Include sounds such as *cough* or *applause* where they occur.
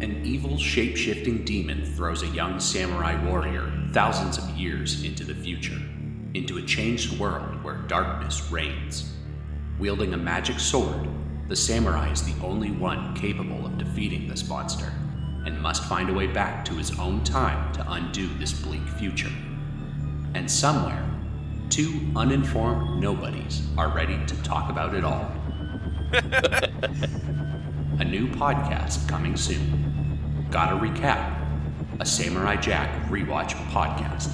An evil, shape shifting demon throws a young samurai warrior thousands of years into the future, into a changed world where darkness reigns. Wielding a magic sword, the samurai is the only one capable of defeating this monster, and must find a way back to his own time to undo this bleak future. And somewhere, two uninformed nobodies are ready to talk about it all. *laughs* a new podcast coming soon. Gotta recap a Samurai Jack rewatch podcast.